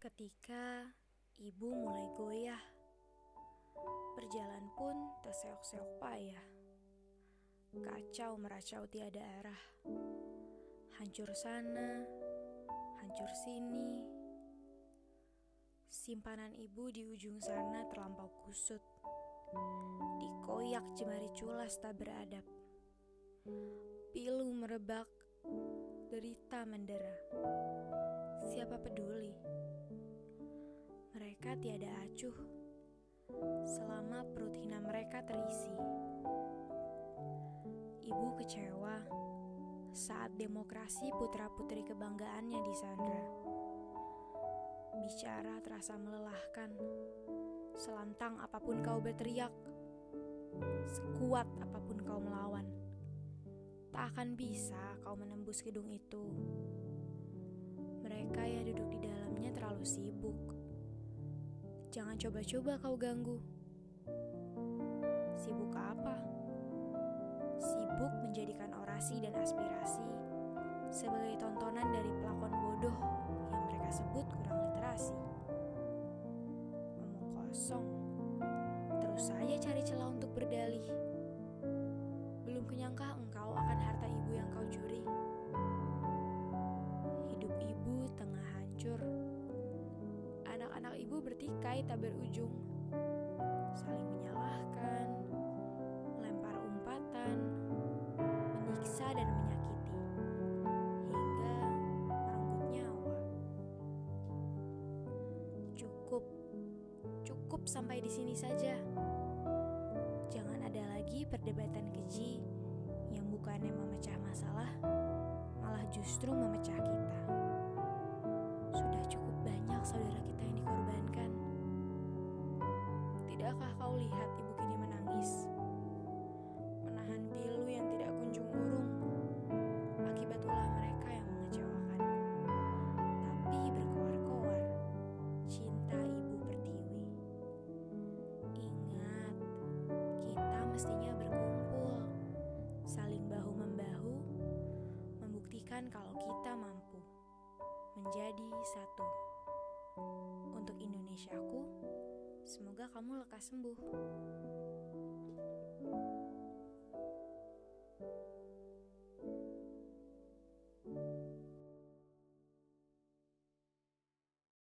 Ketika ibu mulai goyah, berjalan pun terseok-seok payah. Kacau meracau tiada arah. Hancur sana, hancur sini. Simpanan ibu di ujung sana terlampau kusut. Dikoyak jemari culas tak beradab. Pilu merebak, derita mendera. Siapa peduli? Mereka tiada acuh selama perut hina mereka terisi. Ibu kecewa saat demokrasi putra-putri kebanggaannya disandra. Bicara terasa melelahkan. Selantang apa pun kau berteriak, sekuat apa pun kau melawan, tak akan bisa kau menembus gedung itu. Mereka yang duduk di dalamnya terlalu sibuk. Jangan coba-coba kau ganggu. Sibuk apa? Sibuk menjadikan orasi dan aspirasi sebagai tontonan dari pelakon bodoh yang mereka sebut kurang literasi. Ngomong kosong, terus saja cari celah untuk berdalih. Bertikai tak berujung. Saling menyalahkan, melempar umpatan, menyiksa dan menyakiti, hingga merenggut nyawa. Cukup, cukup sampai di sini saja. Jangan ada lagi perdebatan keji yang bukannya memecah masalah, malah justru memecah Tidakkah kau lihat ibu kini menangis? Menahan pilu yang tidak kunjung urung. Akibat ulah mereka yang mengecewakan. Tapi berkoar-koar, cinta ibu pertiwi. Ingat, kita mestinya berkumpul, saling bahu-membahu, membuktikan kalau kita mampu menjadi satu. Untuk Indonesiaku, semoga kamu lekas sembuh.